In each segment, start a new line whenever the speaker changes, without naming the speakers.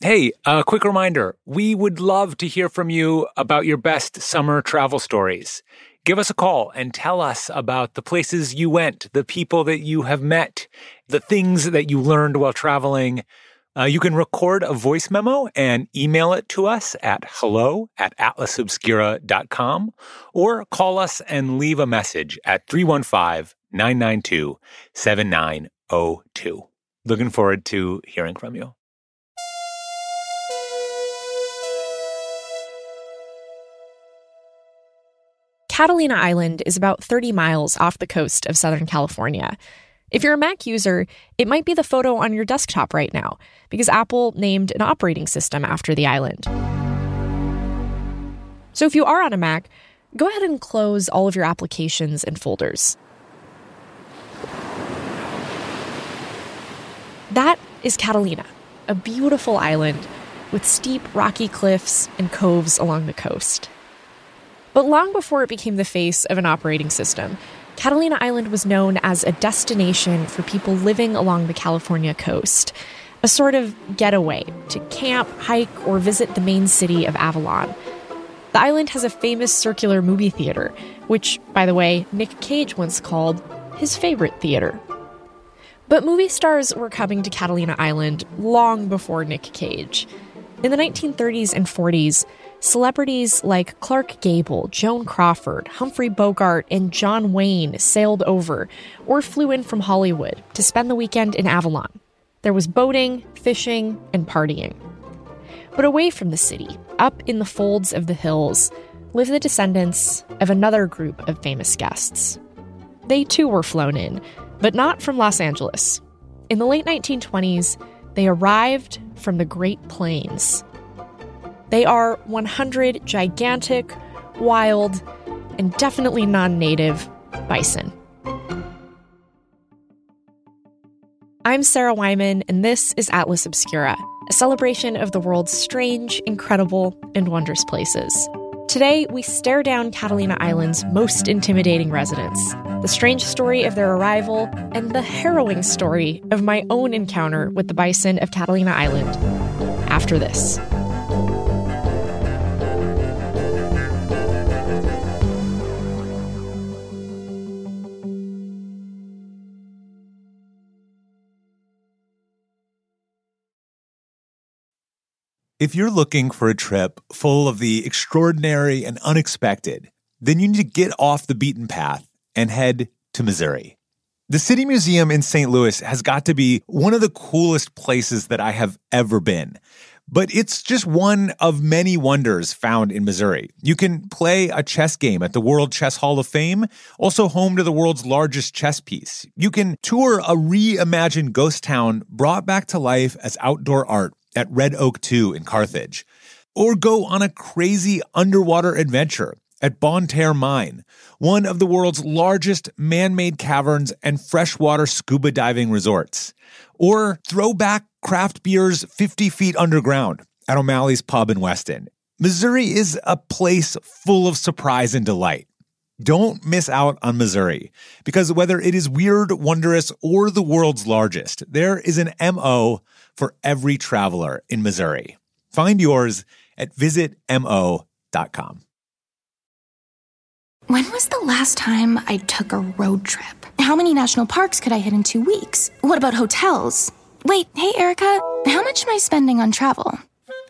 Hey, a quick reminder we would love to hear from you about your best summer travel stories. Give us a call and tell us about the places you went, the people that you have met, the things that you learned while traveling. Uh, you can record a voice memo and email it to us at hello at atlasobscura.com or call us and leave a message at 315 992 7902. Looking forward to hearing from you.
Catalina Island is about 30 miles off the coast of Southern California. If you're a Mac user, it might be the photo on your desktop right now, because Apple named an operating system after the island. So if you are on a Mac, go ahead and close all of your applications and folders. That is Catalina, a beautiful island with steep rocky cliffs and coves along the coast. But long before it became the face of an operating system, Catalina Island was known as a destination for people living along the California coast, a sort of getaway to camp, hike, or visit the main city of Avalon. The island has a famous circular movie theater, which, by the way, Nick Cage once called his favorite theater. But movie stars were coming to Catalina Island long before Nick Cage. In the 1930s and 40s, Celebrities like Clark Gable, Joan Crawford, Humphrey Bogart, and John Wayne sailed over or flew in from Hollywood to spend the weekend in Avalon. There was boating, fishing, and partying. But away from the city, up in the folds of the hills, live the descendants of another group of famous guests. They too were flown in, but not from Los Angeles. In the late 1920s, they arrived from the Great Plains, they are 100 gigantic, wild, and definitely non native bison. I'm Sarah Wyman, and this is Atlas Obscura, a celebration of the world's strange, incredible, and wondrous places. Today, we stare down Catalina Island's most intimidating residents, the strange story of their arrival, and the harrowing story of my own encounter with the bison of Catalina Island after this.
If you're looking for a trip full of the extraordinary and unexpected, then you need to get off the beaten path and head to Missouri. The City Museum in St. Louis has got to be one of the coolest places that I have ever been. But it's just one of many wonders found in Missouri. You can play a chess game at the World Chess Hall of Fame, also home to the world's largest chess piece. You can tour a reimagined ghost town brought back to life as outdoor art at Red Oak 2 in Carthage, or go on a crazy underwater adventure at Bonne Terre Mine, one of the world's largest man made caverns and freshwater scuba diving resorts, or throw back craft beers 50 feet underground at O'Malley's Pub in Weston. Missouri is a place full of surprise and delight. Don't miss out on Missouri because whether it is weird, wondrous, or the world's largest, there is an MO for every traveler in Missouri. Find yours at visitmo.com.
When was the last time I took a road trip? How many national parks could I hit in two weeks? What about hotels? Wait, hey, Erica, how much am I spending on travel?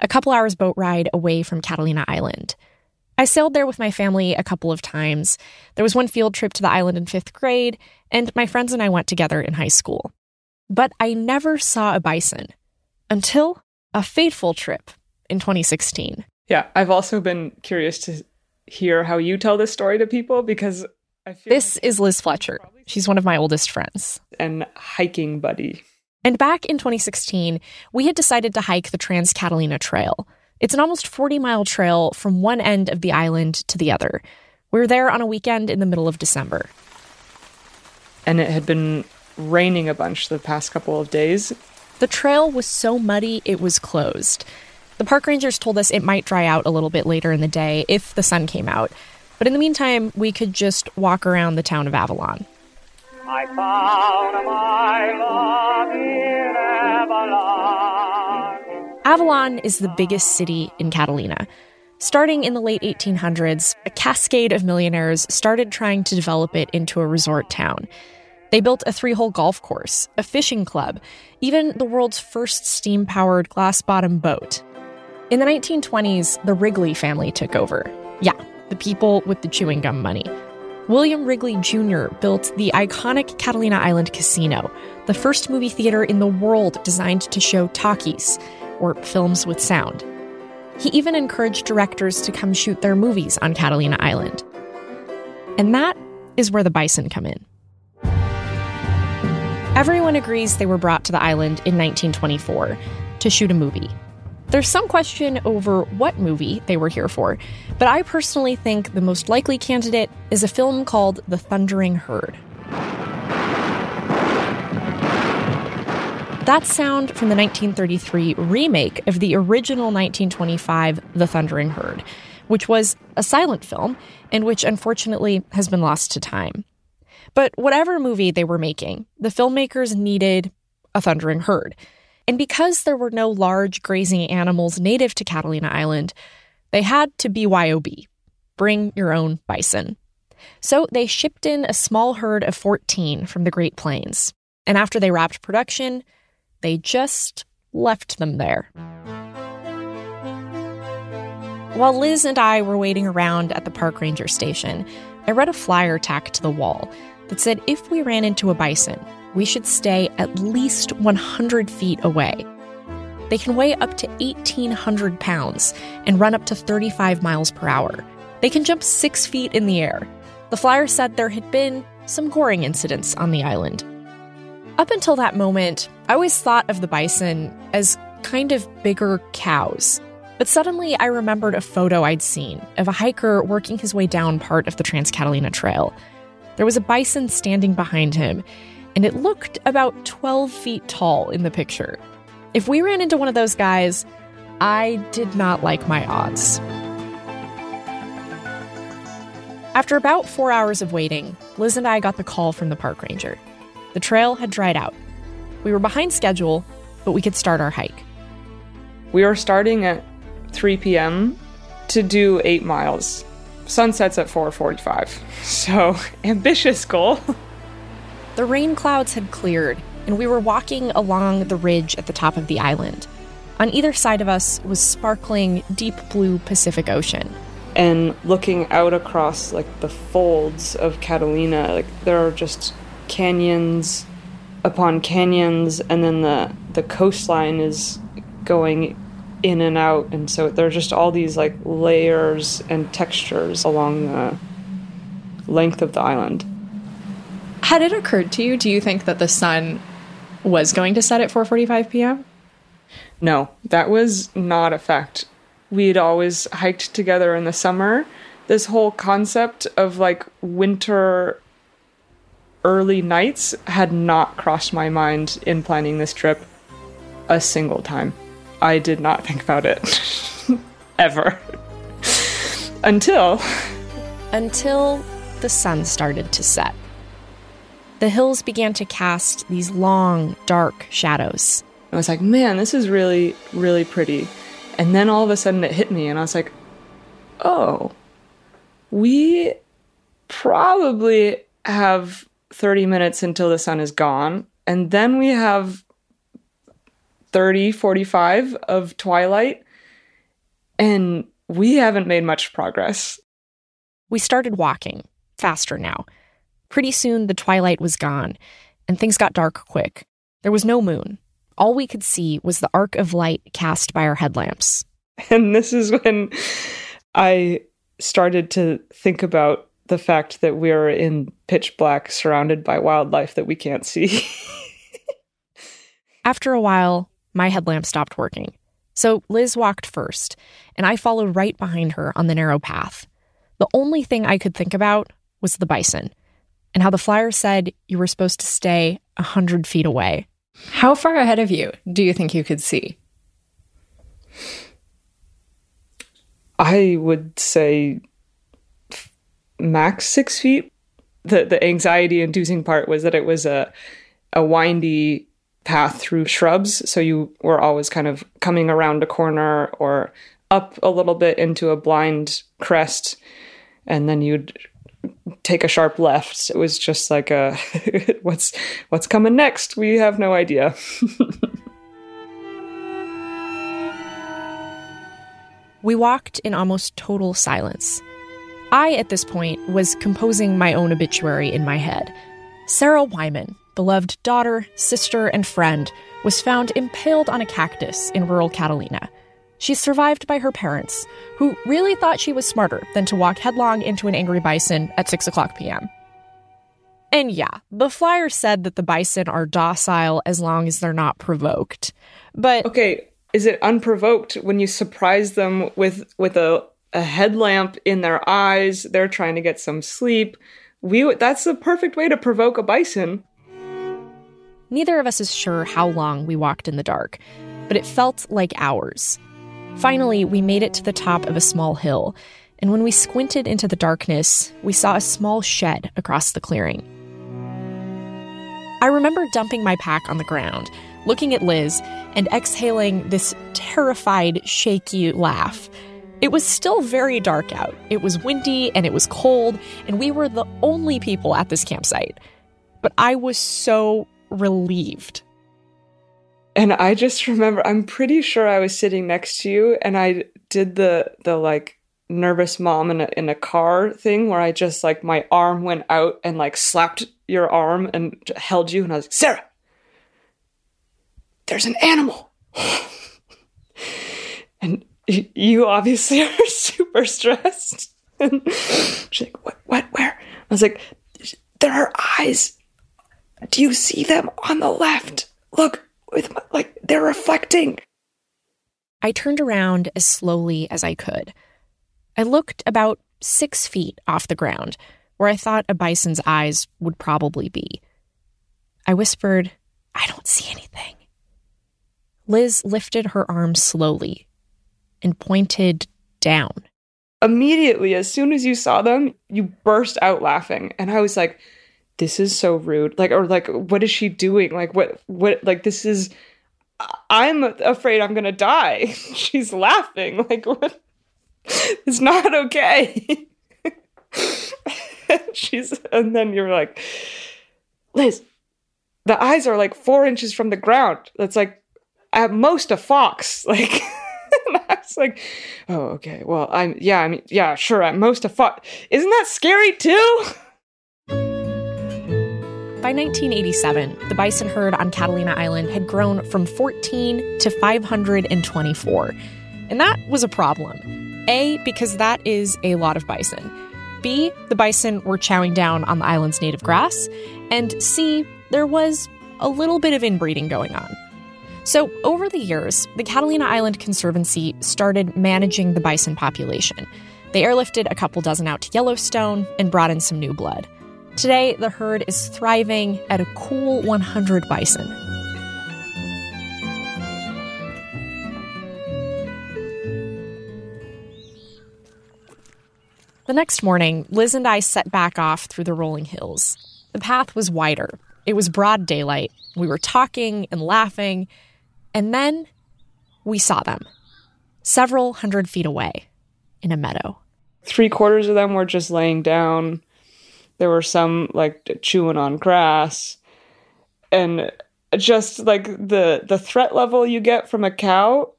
a couple hours boat ride away from Catalina Island. I sailed there with my family a couple of times. There was one field trip to the island in fifth grade, and my friends and I went together in high school. But I never saw a bison until a fateful trip in 2016.
Yeah, I've also been curious to hear how you tell this story to people because I feel
This like is Liz Fletcher. She's one of my oldest friends.
And hiking buddy.
And back in 2016, we had decided to hike the Trans Catalina Trail. It's an almost 40 mile trail from one end of the island to the other. We were there on a weekend in the middle of December.
And it had been raining a bunch the past couple of days.
The trail was so muddy it was closed. The park rangers told us it might dry out a little bit later in the day if the sun came out. But in the meantime, we could just walk around the town of Avalon. I found my love in Avalon. Avalon is the biggest city in Catalina. Starting in the late 1800s, a cascade of millionaires started trying to develop it into a resort town. They built a three hole golf course, a fishing club, even the world's first steam powered glass bottom boat. In the 1920s, the Wrigley family took over. Yeah, the people with the chewing gum money. William Wrigley Jr. built the iconic Catalina Island Casino, the first movie theater in the world designed to show talkies, or films with sound. He even encouraged directors to come shoot their movies on Catalina Island. And that is where the bison come in. Everyone agrees they were brought to the island in 1924 to shoot a movie. There's some question over what movie they were here for, but I personally think the most likely candidate is a film called The Thundering Herd. That sound from the 1933 remake of the original 1925 The Thundering Herd, which was a silent film and which unfortunately has been lost to time. But whatever movie they were making, the filmmakers needed a thundering herd. And because there were no large grazing animals native to Catalina Island, they had to BYOB bring your own bison. So they shipped in a small herd of 14 from the Great Plains. And after they wrapped production, they just left them there. While Liz and I were waiting around at the park ranger station, I read a flyer tacked to the wall that said if we ran into a bison, we should stay at least 100 feet away. They can weigh up to 1,800 pounds and run up to 35 miles per hour. They can jump six feet in the air. The flyer said there had been some goring incidents on the island. Up until that moment, I always thought of the bison as kind of bigger cows. But suddenly I remembered a photo I'd seen of a hiker working his way down part of the Trans Catalina Trail. There was a bison standing behind him, and it looked about 12 feet tall in the picture. If we ran into one of those guys, I did not like my odds. After about four hours of waiting, Liz and I got the call from the park ranger. The trail had dried out. We were behind schedule, but we could start our hike.
We are starting at 3 p.m. to do eight miles. Sunsets at 4:45. So ambitious goal.
The rain clouds had cleared, and we were walking along the ridge at the top of the island. On either side of us was sparkling, deep blue Pacific Ocean.
And looking out across like the folds of Catalina, like there are just canyons upon canyons, and then the the coastline is going in and out, and so there are just all these like layers and textures along the length of the island.
Had it occurred to you, do you think that the sun was going to set at 4:45 p.m.?
No, that was not a fact. We had always hiked together in the summer. This whole concept of like winter early nights had not crossed my mind in planning this trip a single time. I did not think about it ever. Until
until the sun started to set the hills began to cast these long, dark shadows.
I was like, man, this is really, really pretty. And then all of a sudden it hit me, and I was like, oh, we probably have 30 minutes until the sun is gone. And then we have 30, 45 of twilight. And we haven't made much progress.
We started walking, faster now. Pretty soon, the twilight was gone, and things got dark quick. There was no moon. All we could see was the arc of light cast by our headlamps.
And this is when I started to think about the fact that we're in pitch black, surrounded by wildlife that we can't see.
After a while, my headlamp stopped working. So Liz walked first, and I followed right behind her on the narrow path. The only thing I could think about was the bison and how the flyer said you were supposed to stay 100 feet away.
How far ahead of you do you think you could see?
I would say max six feet. The the anxiety inducing part was that it was a a windy path through shrubs, so you were always kind of coming around a corner or up a little bit into a blind crest, and then you'd take a sharp left. It was just like a what's what's coming next? We have no idea.
we walked in almost total silence. I, at this point, was composing my own obituary in my head. Sarah Wyman, beloved daughter, sister, and friend, was found impaled on a cactus in rural Catalina. She's survived by her parents, who really thought she was smarter than to walk headlong into an angry bison at 6 o'clock p.m. And yeah, the flyer said that the bison are docile as long as they're not provoked. But
okay, is it unprovoked when you surprise them with with a a headlamp in their eyes. They're trying to get some sleep. We that's the perfect way to provoke a bison.
Neither of us is sure how long we walked in the dark, but it felt like hours. Finally, we made it to the top of a small hill, and when we squinted into the darkness, we saw a small shed across the clearing. I remember dumping my pack on the ground, looking at Liz, and exhaling this terrified, shaky laugh. It was still very dark out. It was windy and it was cold, and we were the only people at this campsite. But I was so relieved.
And I just remember I'm pretty sure I was sitting next to you and I did the the like nervous mom in a in a car thing where I just like my arm went out and like slapped your arm and held you and I was like, "Sarah, there's an animal." and you obviously are super stressed. And she's like, what, what, where? I was like, there are eyes. Do you see them on the left? Look, with my, like they're reflecting.
I turned around as slowly as I could. I looked about six feet off the ground, where I thought a bison's eyes would probably be. I whispered, I don't see anything. Liz lifted her arm slowly and pointed down.
Immediately, as soon as you saw them, you burst out laughing. And I was like, this is so rude. Like, or like, what is she doing? Like, what, what, like, this is, I'm afraid I'm gonna die. She's laughing. Like, what? It's not okay. She's, and then you're like, Liz, the eyes are like four inches from the ground. That's like at most a fox. Like, it's like, oh, okay. Well, I'm, yeah, I mean, yeah, sure. At most a fox. Isn't that scary too?
By 1987, the bison herd on Catalina Island had grown from 14 to 524. And that was a problem. A, because that is a lot of bison. B, the bison were chowing down on the island's native grass. And C, there was a little bit of inbreeding going on. So, over the years, the Catalina Island Conservancy started managing the bison population. They airlifted a couple dozen out to Yellowstone and brought in some new blood. Today, the herd is thriving at a cool 100 bison. The next morning, Liz and I set back off through the rolling hills. The path was wider. It was broad daylight. We were talking and laughing, and then we saw them, several hundred feet away, in a meadow.
Three quarters of them were just laying down. There were some like chewing on grass. And just like the the threat level you get from a cow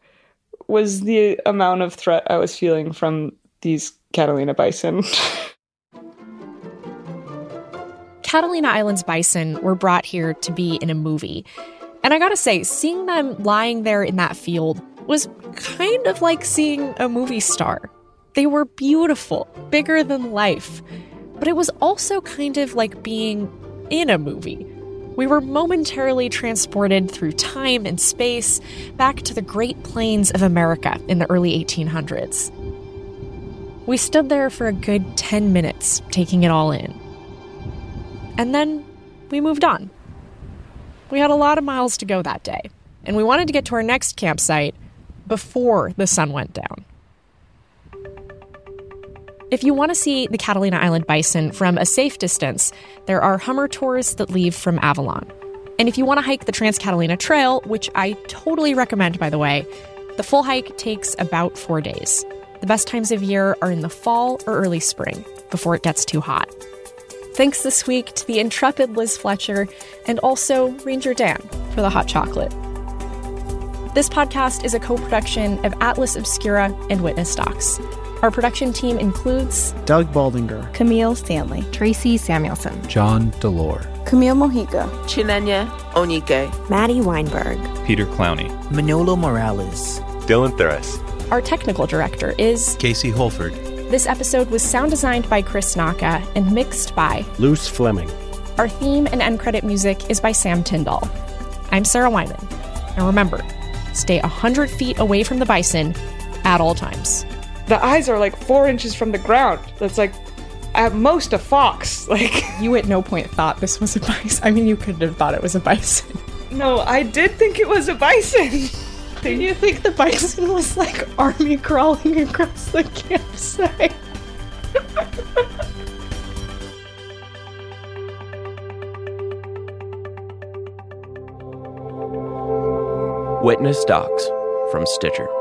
was the amount of threat I was feeling from these Catalina bison.
Catalina Island's bison were brought here to be in a movie. And I gotta say, seeing them lying there in that field was kind of like seeing a movie star. They were beautiful, bigger than life. But it was also kind of like being in a movie. We were momentarily transported through time and space back to the Great Plains of America in the early 1800s. We stood there for a good 10 minutes, taking it all in. And then we moved on. We had a lot of miles to go that day, and we wanted to get to our next campsite before the sun went down. If you want to see the Catalina Island bison from a safe distance, there are Hummer tours that leave from Avalon. And if you want to hike the Trans Catalina Trail, which I totally recommend, by the way, the full hike takes about four days. The best times of year are in the fall or early spring, before it gets too hot. Thanks this week to the intrepid Liz Fletcher and also Ranger Dan for the hot chocolate. This podcast is a co production of Atlas Obscura and Witness Docs. Our production team includes
Doug Baldinger,
Camille Stanley,
Tracy Samuelson,
John Delore,
Camille Mojica,
Chinenya Onike,
Maddie Weinberg,
Peter Clowney,
Manolo Morales,
Dylan Thuras.
Our technical director is
Casey Holford.
This episode was sound designed by Chris Naka and mixed by
Luce Fleming.
Our theme and end credit music is by Sam Tyndall. I'm Sarah Wyman. And remember, stay 100 feet away from the bison at all times
the eyes are like four inches from the ground. That's like at most a fox. Like
you at no point thought this was a bison. I mean, you could have thought it was a bison.
No, I did think it was a bison.
Did you think the bison was like army crawling across the campsite?
Witness Docs from Stitcher.